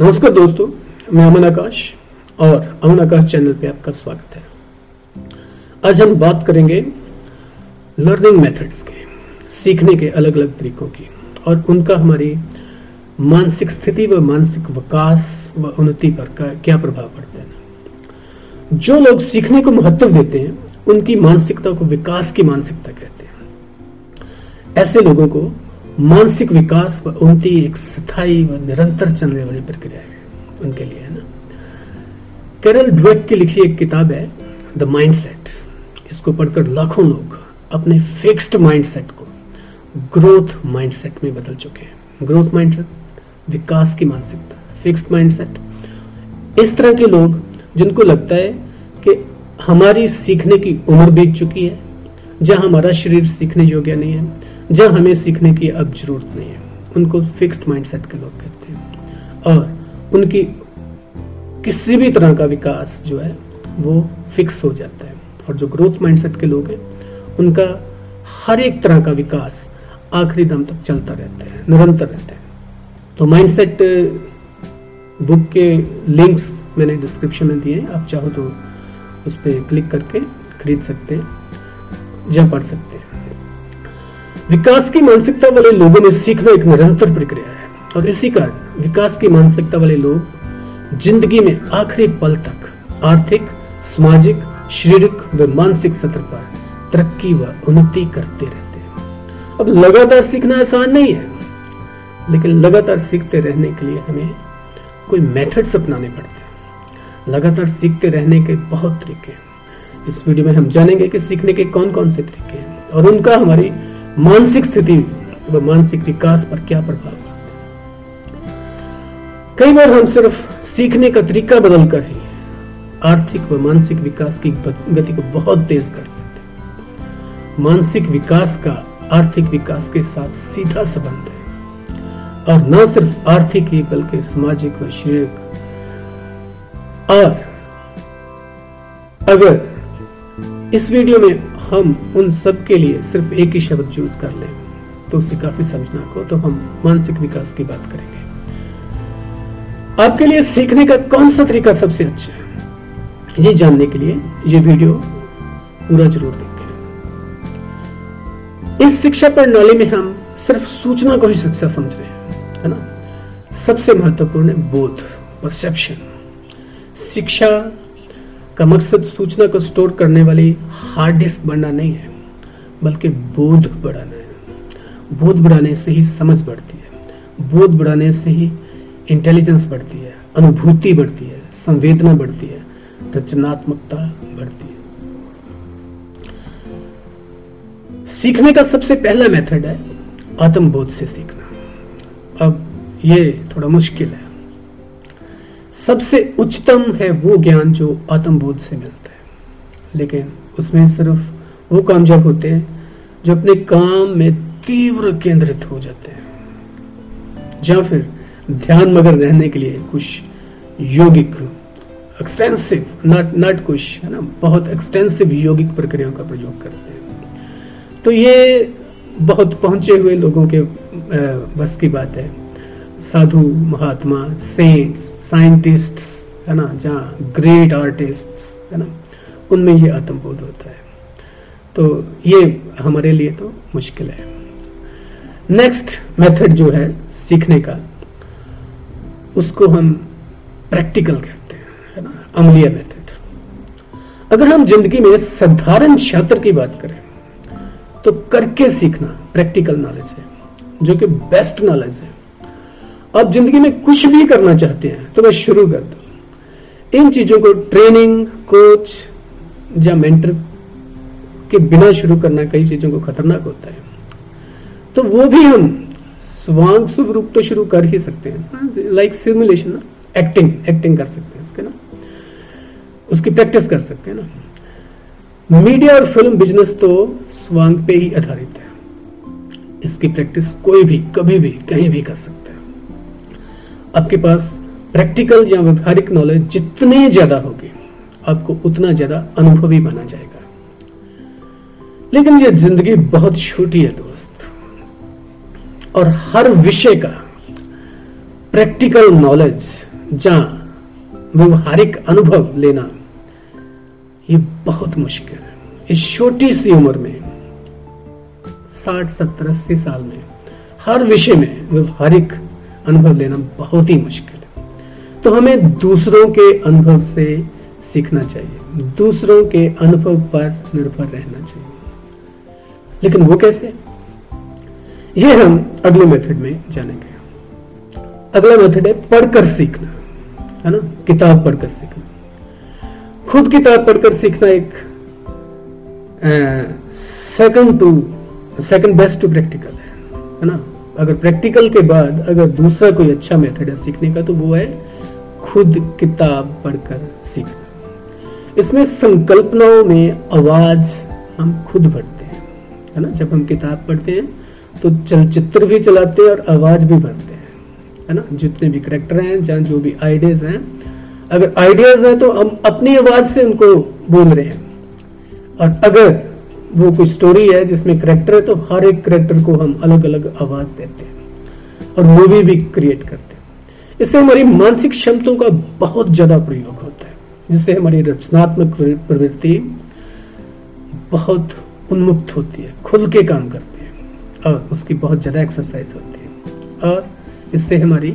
नमस्कार दोस्तों, मैं अमन आकाश और अमन आकाश चैनल पे आपका स्वागत है। आज हम बात करेंगे लर्निंग मेथड्स के, सीखने के अलग अलग तरीकों की और उनका हमारी मानसिक स्थिति व मानसिक विकास व उन्नति पर का क्या प्रभाव पड़ता है। जो लोग सीखने को महत्व देते हैं, उनकी मानसिकता को विकास की मानसिकता कहते हैं। ऐसे लोगों को मानसिक विकास व उन्नति एक स्थायी व निरंतर चलने वाली प्रक्रिया है, उनके लिए, है ना? कैरल ड्वेक की लिखी एक किताब है द माइंडसेट इसको पढ़कर लाखों लोग अपने फिक्स्ड माइंडसेट को ग्रोथ माइंडसेट में बदल चुके हैं। ग्रोथ माइंडसेट विकास की मानसिकता फिक्स्ड माइंडसेट इस तरह के लोग जिनको लगता है कि हमारी सीखने की उम्र बीत चुकी है जहाँ हमारा शरीर सीखने योग्य नहीं है, जहाँ हमें सीखने की अब ज़रूरत नहीं है, उनको फिक्स्ड माइंडसेट के लोग कहते हैं। और उनकी किसी भी तरह का विकास जो है, वो फिक्स हो जाता है। और जो ग्रोथ माइंडसेट के लोग हैं, उनका हर एक तरह का विकास आखिरी दम तक चलता रहता है, निरंतर रहता है। तो माइंडसेट बुक के लिंक्स मैंने डिस्क्रिप्शन में दिए हैं, आप चाहो तो उस पर क्लिक करके खरीद सकते हैं। या पढ़ सकते हैं। विकास की मानसिकता वाले लोगों में सीखना एक निरंतर प्रक्रिया है, और इसी कारण विकास की मानसिकता वाले लोग ज़िंदगी में आखिरी पल तक आर्थिक, सामाजिक, शारीरिक व मानसिक सत्र पर तरक्की व उन्नति करते रहते हैं। अब लगातार सीखना आसान नहीं है, लेकिन लगातार सीखते रहने के लिए हमें कोई मेथड्स अपनाने पड़ते हैं। लगातार सीखते रहने के बहुत तरीके हैं। इस वीडियो में हम जानेंगे कि सीखने के कौन कौन से तरीके हैं और उनका हमारी मानसिक स्थिति व मानसिक विकास पर क्या प्रभाव कई बार हम सिर्फ़ सीखने का तरीका बदलकर ही आर्थिक व मानसिक विकास की गति को बहुत तेज कर लेते मानसिक विकास का आर्थिक विकास के साथ सीधा संबंध है। और न सिर्फ़ आर्थिक ही, बल्कि सामाजिक व शारीरिक। और अगर इस वीडियो में हम उन सब के लिए सिर्फ़ एक ही शब्द चूज़ कर लें तो उसे काफ़ी समझना को तो हम मानसिक विकास की बात करेंगे। आपके लिए सीखने का कौन सा तरीका सबसे अच्छा है? ये जानने के लिए ये वीडियो पूरा ज़रूर देखें। इस शिक्षा प्रणाली में हम सिर्फ़ सूचना को ही शिक्षा समझ रहे हैं, है ना? सबसे महत्वपूर्ण है बोध परसेप्शन शिक्षा का मकसद सूचना को स्टोर करने वाली हार्ड डिस्क बढ़ना नहीं है, बल्कि बोध बढ़ाना है। बोध बढ़ाने से ही समझ बढ़ती है। बोध बढ़ाने से ही इंटेलिजेंस बढ़ती है, अनुभूति बढ़ती है, संवेदना बढ़ती है, रचनात्मकता बढ़ती है। सीखने का सबसे पहला मेथड है आत्मबोध से सीखना। अब ये थोड़ा मुश्किल है। सबसे उच्चतम है वो ज्ञान जो आत्मबोध से मिलता है। लेकिन उसमें सिर्फ़ वो कामयाब होते हैं जो अपने काम में तीव्र केंद्रित हो जाते हैं। या फिर ध्यान मगर रहने के लिए कुछ योगिक एक्सटेंसिव नॉट नॉट कुछ, है ना, बहुत एक्सटेंसिव योगिक प्रक्रियाओं का प्रयोग करते हैं। तो ये बहुत पहुँचे हुए लोगों के बस की बात है। साधु, महात्मा सेंट्स साइंटिस्ट है ना, जहाँ ग्रेट आर्टिस्ट है ना, उनमें ये आत्मबोध होता है। तो ये हमारे लिए तो मुश्किल है। नेक्स्ट मेथड जो है सीखने का, उसको हम प्रैक्टिकल कहते हैं, है ना, अमलिया मेथड अगर हम ज़िंदगी में साधारण छात्र की बात करें तो करके सीखना प्रैक्टिकल नॉलेज है, जो कि बेस्ट नॉलेज है। आप ज़िंदगी में कुछ भी करना चाहते हैं तो बस शुरू कर दो। इन चीज़ों को ट्रेनिंग, कोच या मेंटर के बिना शुरू करना कई चीज़ों को खतरनाक होता है। तो वो भी हम स्वांग शुभ रूप तो शुरू कर ही सकते हैं। लाइक सिमुलेशन ना एक्टिंग एक्टिंग कर सकते हैं उसके ना। उसकी प्रैक्टिस कर सकते हैं ना। मीडिया और फ़िल्म बिज़नेस तो स्वांग पे ही आधारित है। इसकी प्रैक्टिस कोई भी, कभी भी, कहीं भी कर सकता है। आपके पास प्रैक्टिकल या व्यवहारिक नॉलेज जितने ज़्यादा होगी, आपको उतना ज़्यादा अनुभवी माना जाएगा। लेकिन यह ज़िंदगी बहुत छोटी है दोस्त। और हर विषय का प्रैक्टिकल नॉलेज जहाँ व्यवहारिक अनुभव लेना, ये बहुत मुश्किल है। इस छोटी सी उम्र में, साठ, सत्तर, अस्सी साल में, हर विषय में व्यवहारिक अनुभव लेना बहुत ही मुश्किल है। तो हमें दूसरों के अनुभव से सीखना चाहिए। दूसरों के अनुभव पर निर्भर रहना चाहिए। लेकिन वो कैसे? ये हम अगले मेथड में जानेंगे। अगला मेथड है पढ़कर सीखना, है ना? किताब पढ़कर सीखना। खुद किताब पढ़कर सीखना एक second to second best to practical है है ना? अगर प्रैक्टिकल के बाद अगर दूसरा कोई अच्छा मेथड है सीखने का तो वो है खुद किताब पढ़कर सीखना। इसमें संकल्पनाओं में आवाज़ हम खुद भरते हैं, है ना? जब हम किताब पढ़ते हैं तो चलचित्र भी चलाते हैं और आवाज़ भी भरते हैं, है ना? जितने भी करेक्टर हैं, जहाँ जो भी आइडियाज़ हैं, अगर आइडियाज़ हैं तो हम अपनी आवाज़ से उनको बोल रहे हैं। और अगर वो कोई स्टोरी है जिसमें करेक्टर है तो हर एक करेक्टर को हम अलग अलग आवाज़ देते हैं और मूवी भी क्रिएट करते हैं। इससे हमारी मानसिक क्षमताओं का बहुत ज़्यादा प्रयोग होता है, जिससे हमारी रचनात्मक प्रवृत्ति बहुत उन्मुक्त होती है, खुल के काम करती है और उसकी बहुत ज़्यादा एक्सरसाइज होती है। और इससे हमारी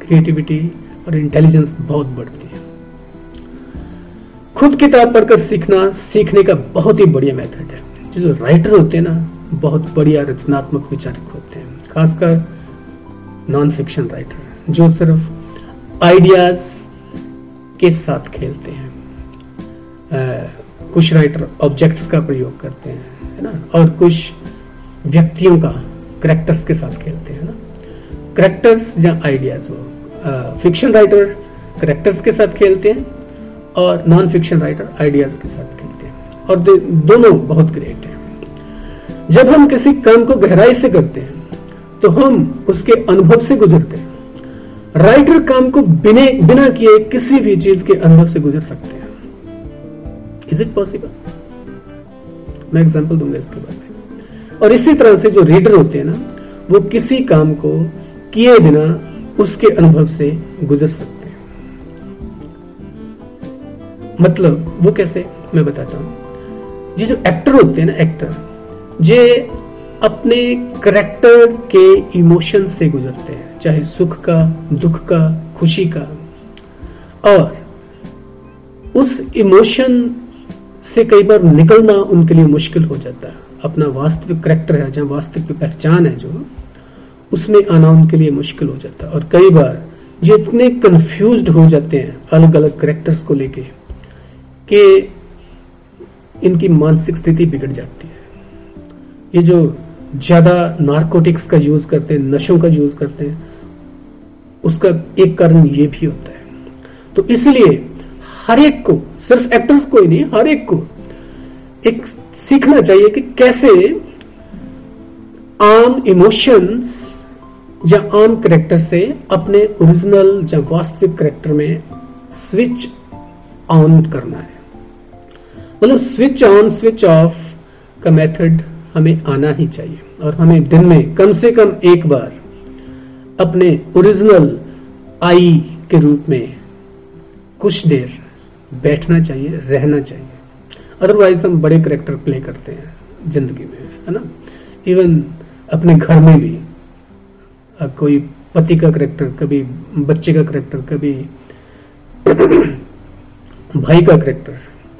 क्रिएटिविटी और इंटेलिजेंस बहुत बढ़ती है। खुद किताब पढ़कर सीखना, सीखने का बहुत ही बढ़िया मेथड है। जो राइटर होते हैं ना बहुत बढ़िया रचनात्मक विचारक होते हैं। खासकर नॉन फिक्शन राइटर जो सिर्फ़ आइडियाज़ के साथ खेलते हैं। आ, कुछ राइटर ऑब्जेक्ट्स का प्रयोग करते हैं है ना? और कुछ व्यक्तियों का करेक्टर्स के साथ खेलते हैं ना? करेक्टर्स या आइडियाज़ हो। फिक्शन राइटर करेक्टर्स के साथ खेलते हैं और नॉन फिक्शन राइटर आइडियाज़ के साथ खेलते हैं। और दोनों बहुत ग्रेट हैं। जब हम किसी काम को गहराई से करते हैं तो हम उसके अनुभव से गुजरते हैं। राइटर काम को बिना बिना किए किसी भी चीज़ के अनुभव से गुजर सकते हैं। इज़ इट पॉसिबल मैं एग्जांपल दूँगा इसके बारे में। और इसी तरह से जो रीडर होते हैं ना, वो किसी काम को किए बिना उसके अनुभव से गुजर सकते हैं। मतलब वो कैसे? मैं बताता हूँ। ये जो एक्टर होते हैं ना एक्टर जे अपने करेक्टर के इमोशन से गुजरते हैं, चाहे सुख का, दुख का, खुशी का। और उस इमोशन से कई बार निकलना उनके लिए मुश्किल हो जाता है। अपना वास्तविक करेक्टर है, जहाँ वास्तविक पहचान है जो, उसमें आना उनके लिए मुश्किल हो जाता है। और कई बार ये इतने कंफ्यूज हो जाते हैं अलग अलग करेक्टर्स को लेके कि इनकी मानसिक स्थिति बिगड़ जाती है। ये जो ज़्यादा नार्कोटिक्स का यूज़ करते हैं, नशों का यूज़ करते हैं, उसका एक कारण ये भी होता है। तो इसलिए हर एक को, सिर्फ़ एक्टर्स को ही नहीं, हर एक को एक सीखना चाहिए कि कैसे आम इमोशंस या आम करेक्टर से अपने ओरिजिनल या वास्तविक करेक्टर में स्विच ऑन करना है। मतलब स्विच ऑन स्विच ऑफ़ का मेथड हमें आना ही चाहिए। और हमें दिन में कम से कम एक बार अपने ओरिजिनल आई के रूप में कुछ देर बैठना चाहिए, रहना चाहिए। अदरवाइज़ हम बड़े करेक्टर प्ले करते हैं ज़िंदगी में, है ना? इवन अपने घर में भी कोई पति का करेक्टर कभी बच्चे का करेक्टर कभी भाई का करेक्टर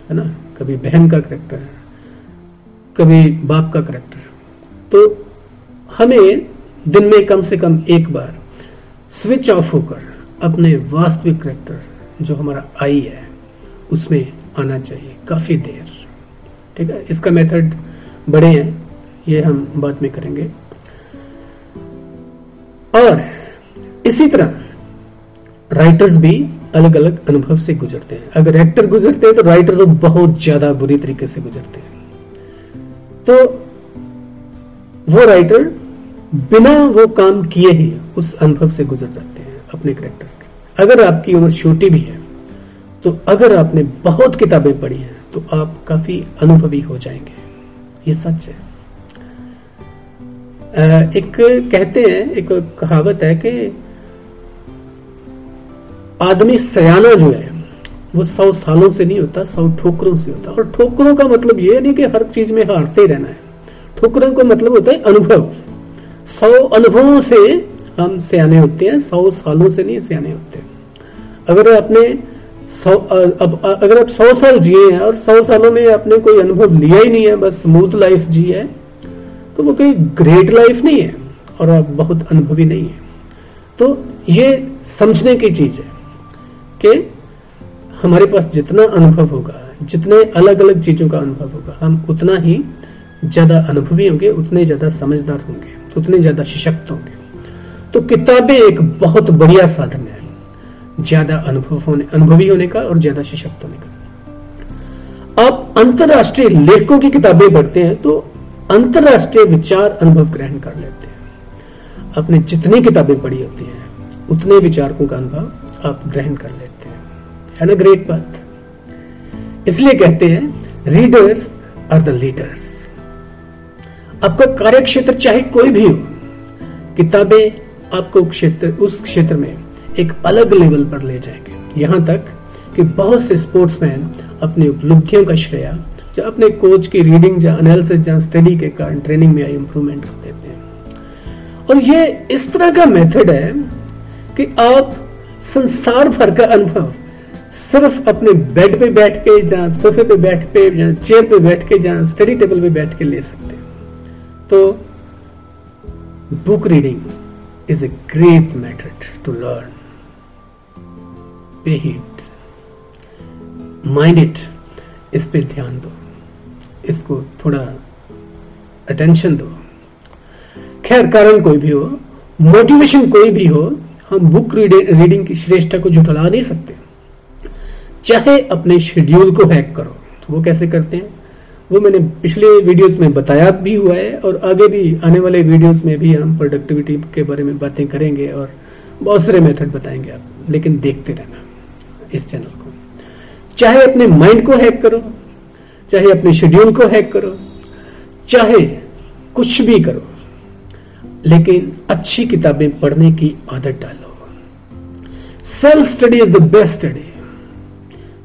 है ना? कभी बहन का करेक्टर है, कभी बाप का करेक्टर तो हमें दिन में कम से कम एक बार स्विच ऑफ़ होकर अपने वास्तविक करेक्टर जो हमारा आई है, उसमें आना चाहिए काफ़ी देर। ठीक है? इसका मेथड बड़े हैं, ये हम बाद में करेंगे। और इसी तरह राइटर्स भी अलग अलग अनुभव से गुजरते हैं। अगर एक्टर गुजरते हैं तो राइटर तो बहुत ज़्यादा बुरी तरीके से गुजरते हैं। तो वो राइटर बिना वो काम किए ही उस अनुभव से गुजर जाते हैं अपने करेक्टर्स के। अगर आपकी उम्र छोटी भी है तो अगर आपने बहुत किताबें पढ़ी हैं तो आप काफ़ी अनुभवी हो जाएँगे। ये सच है। एक कहते हैं, एक कहावत है कि आदमी सयाना जो है, वो सौ सालों से नहीं होता, सौ ठोकरों से होता। और ठोकरों का मतलब ये नहीं कि हर चीज़ में हारते रहना है। ठोकरों का मतलब होता है अनुभव। सौ अनुभवों से हम सियाने होते हैं, सौ सालों से नहीं सियाने होते। अगर आपने सौ, अब, अगर आप सौ साल जिए हैं और सौ सालों में आपने कोई अनुभव लिया ही नहीं है, बस स्मूथ लाइफ जी है तो वो कोई ग्रेट लाइफ नहीं है और आप बहुत अनुभवी नहीं है। तो ये समझने की चीज़ है। कि हमारे पास जितना अनुभव होगा, जितने अलग अलग चीज़ों का अनुभव होगा, हम उतना ही ज़्यादा अनुभवी होंगे, उतने ज़्यादा समझदार होंगे, उतने ज़्यादा सशक्त होंगे। तो किताबें एक बहुत बढ़िया साधन है, ज़्यादा अनुभव होने, अनुभवी होने का और ज़्यादा सशक्त होने का। आप अंतरराष्ट्रीय लेखकों की किताबें पढ़ते हैं तो अंतरराष्ट्रीय विचार अनुभव ग्रहण कर लेते हैं। आपने जितनी किताबें पढ़ी होती हैं, उतने विचारकों का अनुभव आप ग्रहण कर लेते हैं। है ना ग्रेट बात इसलिए कहते हैं रीडर्स आर द लीडर्स आपका कार्य क्षेत्र चाहे कोई भी हो, किताबें आपको क्षेत्र, उस क्षेत्र में एक अलग लेवल पर ले जाएँगे। यहाँ तक कि बहुत से स्पोर्ट्समैन अपनी उपलब्धियों का श्रेय जो अपने कोच की रीडिंग या एनालिसिस या स्टडी के कारण ट्रेनिंग में आई इंप्रूवमेंट कर देते हैं। और ये इस तरह का मेथड है कि आप संसार भर का अनुभव सिर्फ़ अपने बेड पे बैठ के जहाँ सोफे पे बैठ पे या चेयर पे बैठ के जहाँ स्टडी टेबल पे बैठ के ले सकते हैं। तो book reading is a great method to learn Pay it. Mind it. इस पे ध्यान दो। इसको थोड़ा अटेंशन दो। खैर, कारण कोई भी हो मोटिवेशन कोई भी हो, हम बुक रीडिंग की श्रेष्ठता को जुटला नहीं सकते। चाहे अपने शेड्यूल को हैक करो। तो वो कैसे करते हैं? वो मैंने पिछले वीडियोस में बताया भी हुआ है और आगे भी आने वाले वीडियोस में भी हम प्रोडक्टिविटी के बारे में बातें करेंगे और बहुत सारे मेथड बताएँगे आप। लेकिन देखते रहना इस चैनल को। चाहे अपने माइंड को हैक करो, चाहे अपने शेड्यूल को हैक करो, चाहे कुछ भी करो, लेकिन अच्छी किताबें पढ़ने की आदत डालो। Self study is the best study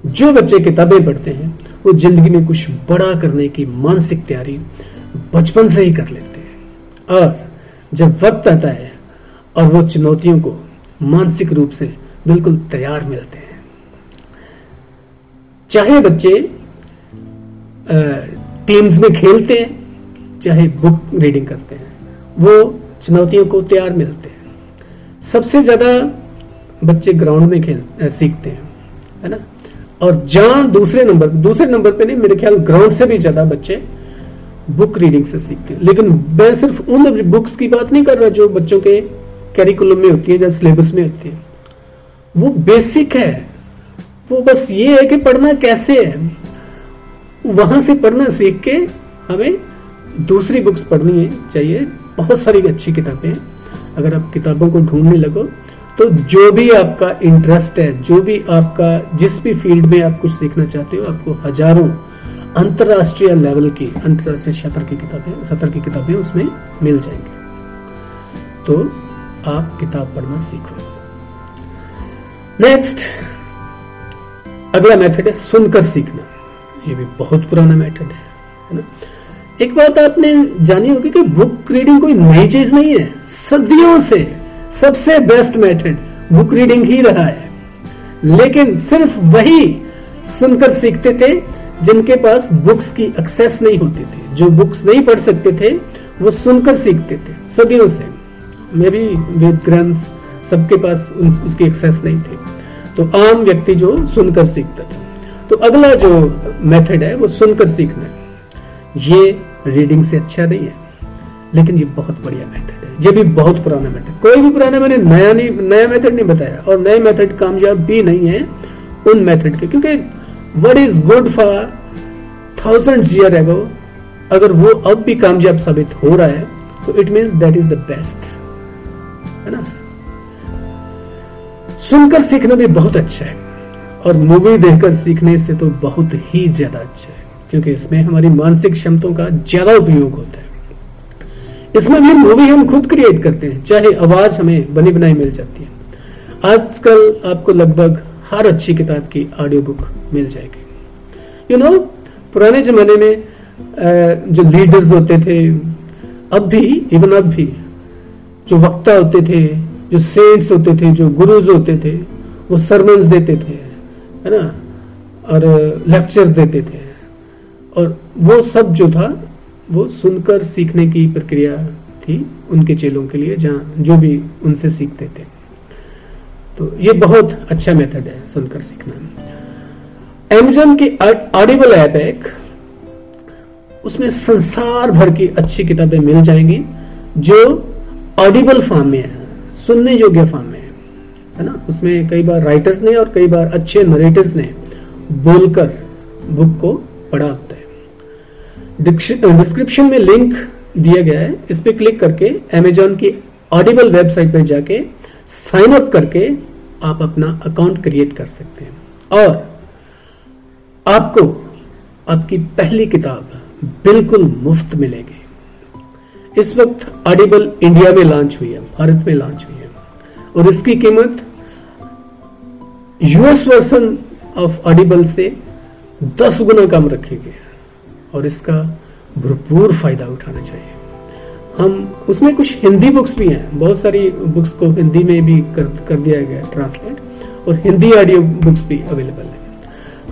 जो बच्चे किताबें पढ़ते हैं, वो ज़िंदगी में कुछ बड़ा करने की मानसिक तैयारी बचपन से ही कर लेते हैं। और जब वक्त आता है और वो चुनौतियों को मानसिक रूप से बिल्कुल तैयार मिलते हैं। चाहे बच्चे टीम्स में खेलते हैं, चाहे बुक रीडिंग करते हैं, वो चुनौतियों को तैयार मिलते हैं। सबसे ज़्यादा बच्चे ग्राउंड में खेल सीखते हैं, है ना? और जहाँ दूसरे नंबर दूसरे नंबर पे नहीं, मेरे ख्याल ग्राउंड से भी ज़्यादा बच्चे बुक रीडिंग से सीखते हैं। लेकिन मैं सिर्फ़ उन बुक्स की बात नहीं कर रहा जो बच्चों के कैरिकुलम में होती है या सिलेबस में होती है। वो बेसिक है। वो बस ये है कि पढ़ना कैसे है। वहाँ से पढ़ना सीख के हमें दूसरी बुक्स पढ़नी है, चाहिए। बहुत सारी अच्छी किताबें अगर आप किताबों को ढूँढने लगो तो जो भी आपका इंटरेस्ट है, जो भी आपका, जिस भी फ़ील्ड में आप कुछ सीखना चाहते हो, आपको हज़ारों अंतरराष्ट्रीय लेवल की, अंतरराष्ट्रीय सत्र की किताबें, सत्र की किताबें उसमें मिल जाएँगी। तो आप किताब पढ़ना सीखो नेक्स्ट अगला मेथड है सुनकर सीखना। ये भी बहुत पुराना मेथड है है ना? एक बात आपने जानी होगी कि बुक रीडिंग कोई नई चीज़ नहीं है, सदियों से। सबसे बेस्ट मेथड बुक रीडिंग ही रहा है। लेकिन सिर्फ़ वही सुनकर सीखते थे जिनके पास बुक्स की एक्सेस नहीं होती थी। जो बुक्स नहीं पढ़ सकते थे, वो सुनकर सीखते थे, सदियों से। मे भी वेद ग्रंथ सबके पास उसकी एक्सेस नहीं थी। तो आम व्यक्ति जो सुनकर सीखता था। तो अगला जो मेथड है, वो सुनकर सीखना। है ये रीडिंग से अच्छा नहीं है, लेकिन ये बहुत बढ़िया मेथड ये भी बहुत पुराना मेथड कोई भी पुराना मैंने नया नहीं, नया मेथड नहीं बताया। और नए मेथड कामयाब भी नहीं है उन मेथड के। क्योंकि what is good for thousand year ago अगर वो अब भी कामयाब साबित हो रहा है तो it means that is the best है ना? सुनकर सीखना भी बहुत अच्छा है। और मूवी देखकर सीखने से तो बहुत ही ज़्यादा अच्छा है। क्योंकि इसमें हमारी मानसिक क्षमताओं का ज़्यादा उपयोग होता है। इसमें भी मूवी हम खुद क्रिएट करते हैं, चाहे आवाज़ हमें बनी बनाई मिल जाती है। आजकल आपको लगभग हर अच्छी किताब की ऑडियो बुक मिल जाएगी। यू नो पुराने जमाने में जो लीडर्स होते थे, अब भी इवन अब भी, जो वक्ता होते थे, जो सेंट्स होते थे, जो गुरुज होते थे, वो सरमन्स देते थे, है ना? और लेक्चर्स देते थे। और वो सब जो था वो सुनकर सीखने की प्रक्रिया थी उनके चेलों के लिए, जहाँ जो भी उनसे सीखते थे। तो ये बहुत अच्छा मेथड है सुनकर सीखना। एमेजोन की ऑडिबल ऐप है एक। उसमें संसार भर की अच्छी किताबें मिल जाएँगी, जो ऑडिबल फॉर्म में है, सुनने योग्य फॉर्म में है। ना? उसमें कई बार राइटर्स ने और कई बार अच्छे नरेटर्स ने बोलकर बुक को पढ़ा होता है। डिस्क्रिप्शन में लिंक दिया गया है। इस पर क्लिक करके अमेजोन की ऑडिबल वेबसाइट पर जाके साइन अप करके आप अपना अकाउंट क्रिएट कर सकते हैं। और आपको आपकी पहली किताब बिल्कुल मुफ़्त मिलेगी। इस वक्त ऑडिबल इंडिया में लॉन्च हुई है, भारत में लॉन्च हुई है। और इसकी कीमत यूएस वर्सन ऑफ़ ऑडिबल से दस गुना कम रखी गई है। और इसका भरपूर फ़ायदा उठाना चाहिए। हम उसमें कुछ हिंदी बुक्स भी हैं। बहुत सारी बुक्स को हिंदी में भी कर, कर दिया गया ट्रांसलेट और हिंदी ऑडियो बुक्स भी अवेलेबल है।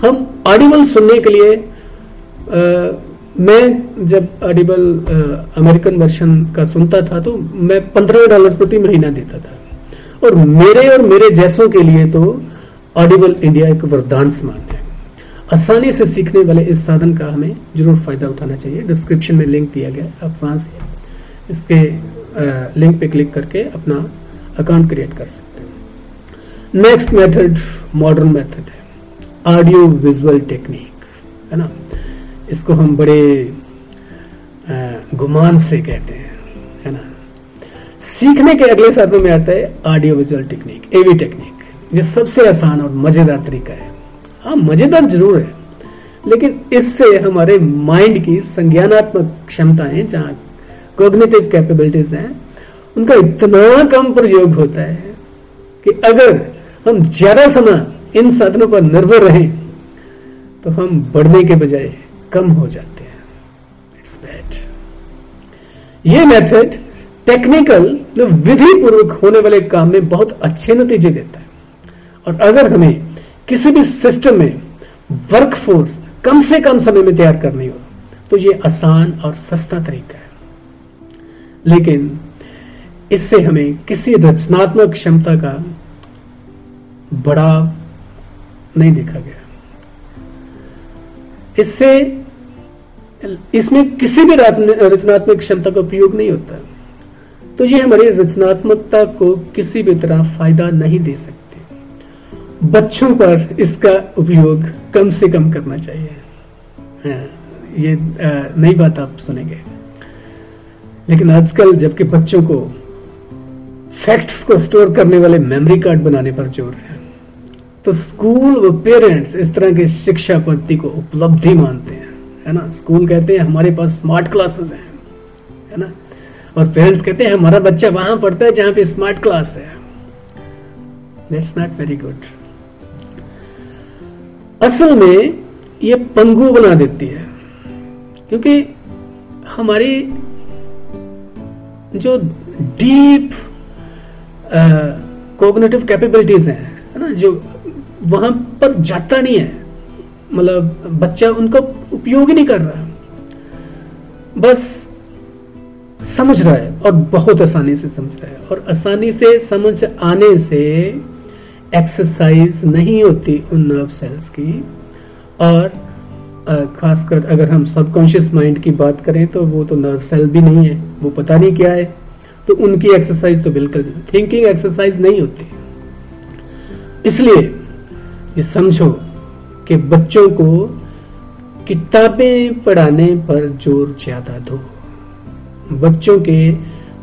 हम ऑडिबल सुनने के लिए आ, मैं जब ऑडिबल अमेरिकन वर्शन का सुनता था तो मैं पंद्रह डॉलर प्रति महीना देता था। और मेरे और मेरे जैसों के लिए तो ऑडिबल इंडिया एक वरदान समान आसानी से सीखने वाले इस साधन का हमें ज़रूर फ़ायदा उठाना चाहिए। डिस्क्रिप्शन में लिंक दिया गया आप वहाँ से इसके लिंक पे क्लिक करके अपना अकाउंट क्रिएट कर सकते हैं। नेक्स्ट मेथड, मॉडर्न मेथड है। ऑडियो विजुअल टेक्निक, है ना? इसको हम बड़े गुमान से कहते हैं, है ना? सीखने के अगले साधनों में आता है audio visual technique A V technique. ये सबसे आसान और मज़ेदार तरीका है। हाँ मज़ेदार ज़रूर है। लेकिन इससे हमारे माइंड की संज्ञानात्मक क्षमताएँ, जहाँ कोग्निटिव कैपेबिलिटीज हैं, उनका इतना कम प्रयोग होता है कि अगर हम ज़्यादा समय इन साधनों पर निर्भर रहें तो हम बढ़ने के बजाय कम हो जाते हैं। इट्स बैड ये मेथड टेक्निकल विधि पूर्वक होने वाले काम में बहुत अच्छे नतीजे देता है। और अगर हमें किसी भी सिस्टम में वर्कफोर्स कम से कम समय में तैयार करनी हो तो ये आसान और सस्ता तरीका है। लेकिन इससे हमें किसी रचनात्मक क्षमता का बढ़ाव नहीं देखा गया। इससे इसमें किसी भी रचनात्मक क्षमता का उपयोग नहीं होता तो ये हमारी रचनात्मकता को किसी भी तरह फ़ायदा नहीं दे सकते। बच्चों पर इसका उपयोग कम से कम करना चाहिए। हाँ, ये नई बात आप सुनेंगे। लेकिन आजकल जबकि बच्चों को फैक्ट्स को स्टोर करने वाले मेमोरी कार्ड बनाने पर ज़ोर है तो स्कूल व पेरेंट्स इस तरह की शिक्षा पद्धति को उपलब्धि मानते हैं है ना? स्कूल कहते हैं हमारे पास स्मार्ट क्लासेस हैं। है ना? और पेरेंट्स कहते हैं हमारा बच्चा वहाँ पढ़ता है जहाँ पे स्मार्ट क्लास है। दैट्स नॉट वेरी गुड असल में ये पंगु बना देती है। क्योंकि हमारी जो डीप कोग्नेटिव कैपेबिलिटीज हैं, है ना, जो वहाँ पर जाता नहीं है मतलब बच्चा उनका उपयोग ही नहीं कर रहा। बस समझ रहा है और बहुत आसानी से समझ रहा है और आसानी से समझ आने से एक्सरसाइज नहीं होती उन नर्व सेल्स की। और खासकर अगर हम सबकॉन्शियस माइंड की बात करें तो वो तो नर्व सेल भी नहीं है, वो पता नहीं क्या है। तो उनकी एक्सरसाइज तो बिल्कुल नहीं थिंकिंग एक्सरसाइज नहीं होती। इसलिए ये समझो कि बच्चों को किताबें पढ़ाने पर ज़ोर ज़्यादा दो। बच्चों के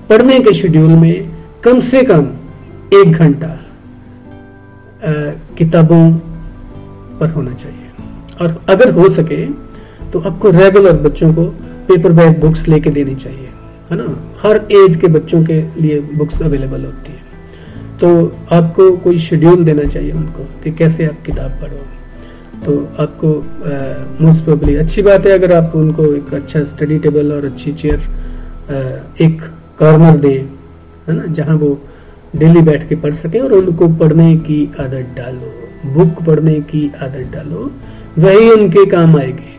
पढ़ने के शेड्यूल में कम से कम एक घंटा किताबों पर होना चाहिए। और अगर हो सके तो आपको रेगुलर बच्चों को पेपर बैग बुक्स लेके देनी चाहिए, है ना? हर एज के बच्चों के लिए बुक्स अवेलेबल होती है। तो आपको कोई शेड्यूल देना चाहिए उनको कि कैसे आप किताब पढ़ो। तो आपको मोस्ट प्रोबली अच्छी बात है अगर आप उनको एक अच्छा स्टडी टेबल और अच्छी चेयर एक कॉर्नर दें, है ना? जहाँ वो डेली बैठ के पढ़ सकें और उनको पढ़ने की आदत डालो बुक पढ़ने की आदत डालो वही उनके काम आएगी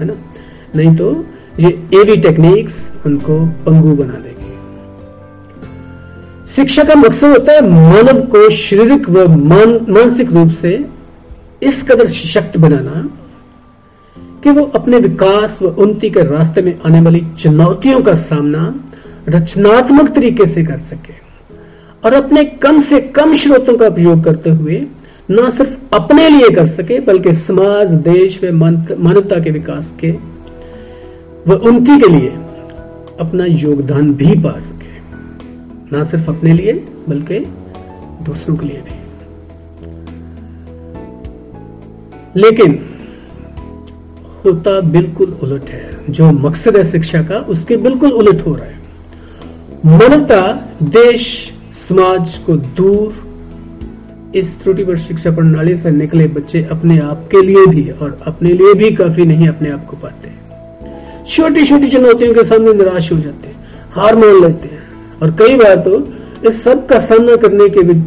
है ना? नहीं तो ये एवी टेक्निक्स उनको पंगु बना देगी। शिक्षा का मकसद होता है मानव को शारीरिक व मान, मानसिक रूप से इस कदर सशक्त बनाना कि वो अपने विकास व उन्नति के रास्ते में आने वाली चुनौतियों का सामना रचनात्मक तरीके से कर सके। और अपने कम से कम स्रोतों का उपयोग करते हुए न सिर्फ़ अपने लिए कर सके, बल्कि समाज, देश व मानवता के विकास के व उन्नति के लिए अपना योगदान भी पा सके। ना सिर्फ़ अपने लिए, बल्कि दूसरों के लिए भी। लेकिन होता बिल्कुल उलट है। जो मकसद है शिक्षा का, उसके बिल्कुल उलट हो रहा है। मानवता देश समाज को दूर इस त्रुटि पर शिक्षा प्रणाली से निकले बच्चे अपने आप के लिए भी और अपने लिए भी काफ़ी नहीं, अपने आप को पाते छोटी छोटी चुनौतियों के सामने निराश हो जाते हैं, हार मान लेते हैं। और कई बार तो इस सब का सामना करने के भी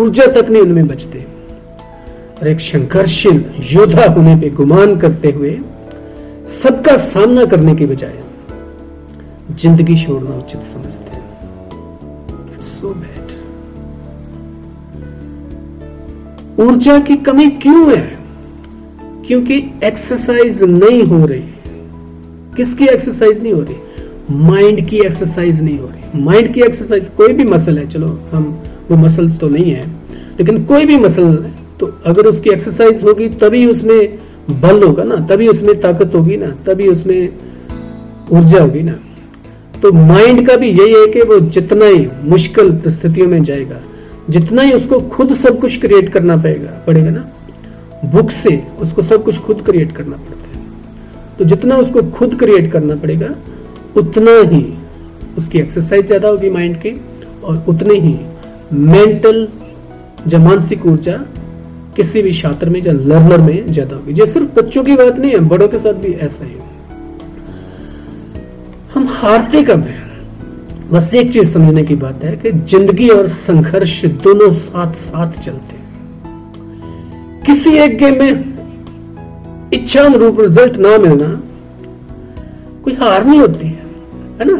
ऊर्जा तक नहीं उनमें बचते। और एक संघर्षशील योद्धा होने पे गुमान करते हुए सबका सामना करने के बजाय ज़िंदगी छोड़ना उचित समझते सो बैड ऊर्जा की कमी क्यों है? क्योंकि एक्सरसाइज नहीं हो रही किसकी एक्सरसाइज नहीं हो रही? माइंड की एक्सरसाइज नहीं हो रही। माइंड की एक्सरसाइज कोई भी मसल है, चलो, हम, वो मसल तो नहीं है, लेकिन कोई भी मसल है तो अगर उसकी एक्सरसाइज होगी, तभी उसमें बल होगा ना, तभी उसमें ताकत होगी ना, तभी उसमें ऊर्जा होगी ना। तो माइंड का भी यही है कि वो जितना ही मुश्किल परिस्थितियों में जाएगा, जितना ही उसको खुद सब कुछ क्रिएट करना पड़ेगा पड़ेगा ना? बुक से उसको सब कुछ खुद क्रिएट करना पड़ता है। तो जितना उसको खुद क्रिएट करना पड़ेगा, उतना ही उसकी एक्सरसाइज ज़्यादा होगी माइंड की और उतने ही मेंटल या मानसिक ऊर्जा किसी भी छात्र में या लर्नर में ज़्यादा होगी। ये सिर्फ़ बच्चों की बात नहीं है, बड़ों के साथ भी ऐसा ही। हम हारते कब हैं? बस एक चीज़ समझने की बात है कि ज़िंदगी और संघर्ष दोनों साथ साथ चलते हैं। किसी एक गेम में इच्छा अनुरूप रिज़ल्ट ना मिलना कोई हार नहीं होती है है ना?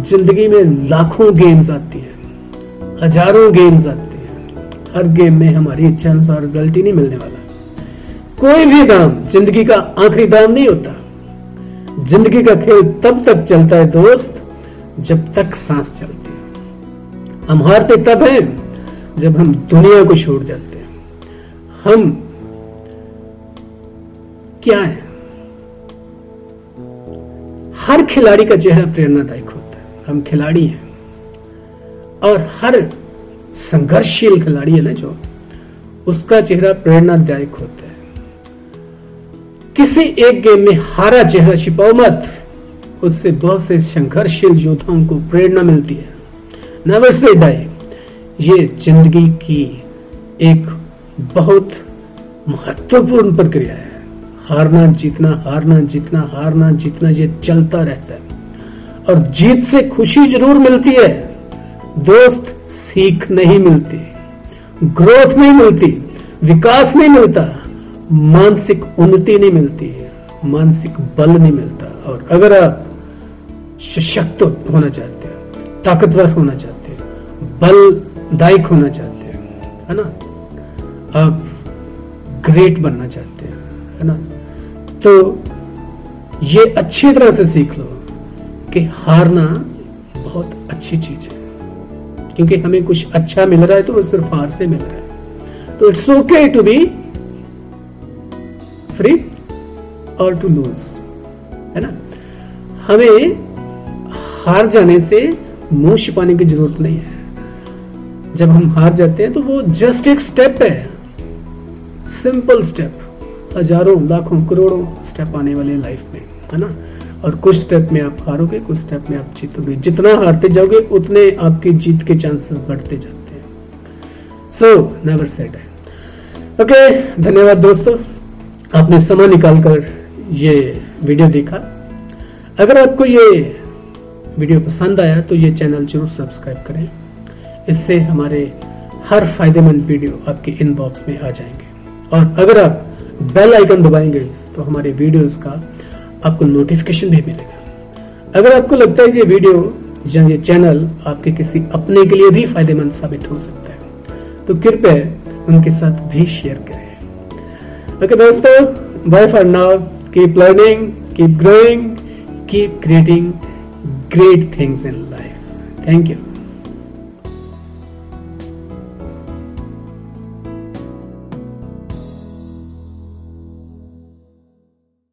ज़िंदगी में लाखों गेम्स आती हैं, हज़ारों गेम्स आती हैं। हर गेम में हमारी इच्छा अनुसार रिज़ल्ट ही नहीं मिलने वाला। कोई भी दाम ज़िंदगी का आखिरी दाम नहीं होता। ज़िंदगी का खेल तब तक चलता है दोस्त, जब तक सांस चलती है। हम हारते तब हैं, जब हम दुनिया को छोड़ जाते हैं। हम क्या है? हर खिलाड़ी का चेहरा प्रेरणादायक होता है। हम खिलाड़ी हैं। और हर संघर्षशील खिलाड़ी है ना जो, उसका चेहरा प्रेरणादायक होता है। किसी एक गेम में हारा चेहरा छिपाओ मत उससे बहुत से संघर्षशील योद्धाओं को प्रेरणा मिलती है। नेवर से डाई ये ज़िंदगी की एक बहुत महत्वपूर्ण प्रक्रिया है। हारना, जीतना हारना जीतना हारना, जीतना, ये चलता रहता है। और जीत से खुशी ज़रूर मिलती है। दोस्त सीख नहीं मिलती, ग्रोथ नहीं मिलती, विकास नहीं मिलता। मानसिक उन्नति नहीं मिलती है, मानसिक बल नहीं मिलता। और अगर आप सशक्त होना चाहते हैं, ताकतवर होना चाहते हैं, बलदायक होना चाहते हैं, है ना? आप ग्रेट बनना चाहते हैं, है ना? तो ये अच्छी तरह से सीख लो कि हारना बहुत अच्छी चीज़ है। क्योंकि हमें कुछ अच्छा मिल रहा है तो वो सिर्फ़ हार से मिल रहा है। तो it's okay to be free और टू लूज है ना? हमें हार जाने से मुँह छिपाने की ज़रूरत नहीं है। जब हम हार जाते हैं तो वो जस्ट एक स्टेप है। सिंपल स्टेप हज़ारों, लाखों, करोड़ों स्टेप आने वाले लाइफ में, है ना? और कुछ स्टेप में आप हारोगे, कुछ स्टेप में आप जीतोगे। जितना हारते जाओगे, उतने आपकी जीत के चांसेस बढ़ते जाते हैं। सो नेवर सेट है ओके धन्यवाद दोस्तों। आपने समय निकाल कर ये वीडियो देखा। अगर आपको ये वीडियो पसंद आया तो ये चैनल ज़रूर सब्सक्राइब करें। इससे हमारे हर फ़ायदेमंद वीडियो आपके इनबॉक्स में आ जाएँगे। और अगर आप बेल आइकन दबाएँगे तो हमारे वीडियोस का आपको नोटिफिकेशन भी मिलेगा। अगर आपको लगता है ये वीडियो या ये चैनल आपके किसी अपने के लिए भी फ़ायदेमंद साबित हो सकता है तो कृपया उनके साथ भी शेयर करें। ओके दोस्तों bye for now keep learning keep growing keep creating great things in life thank you.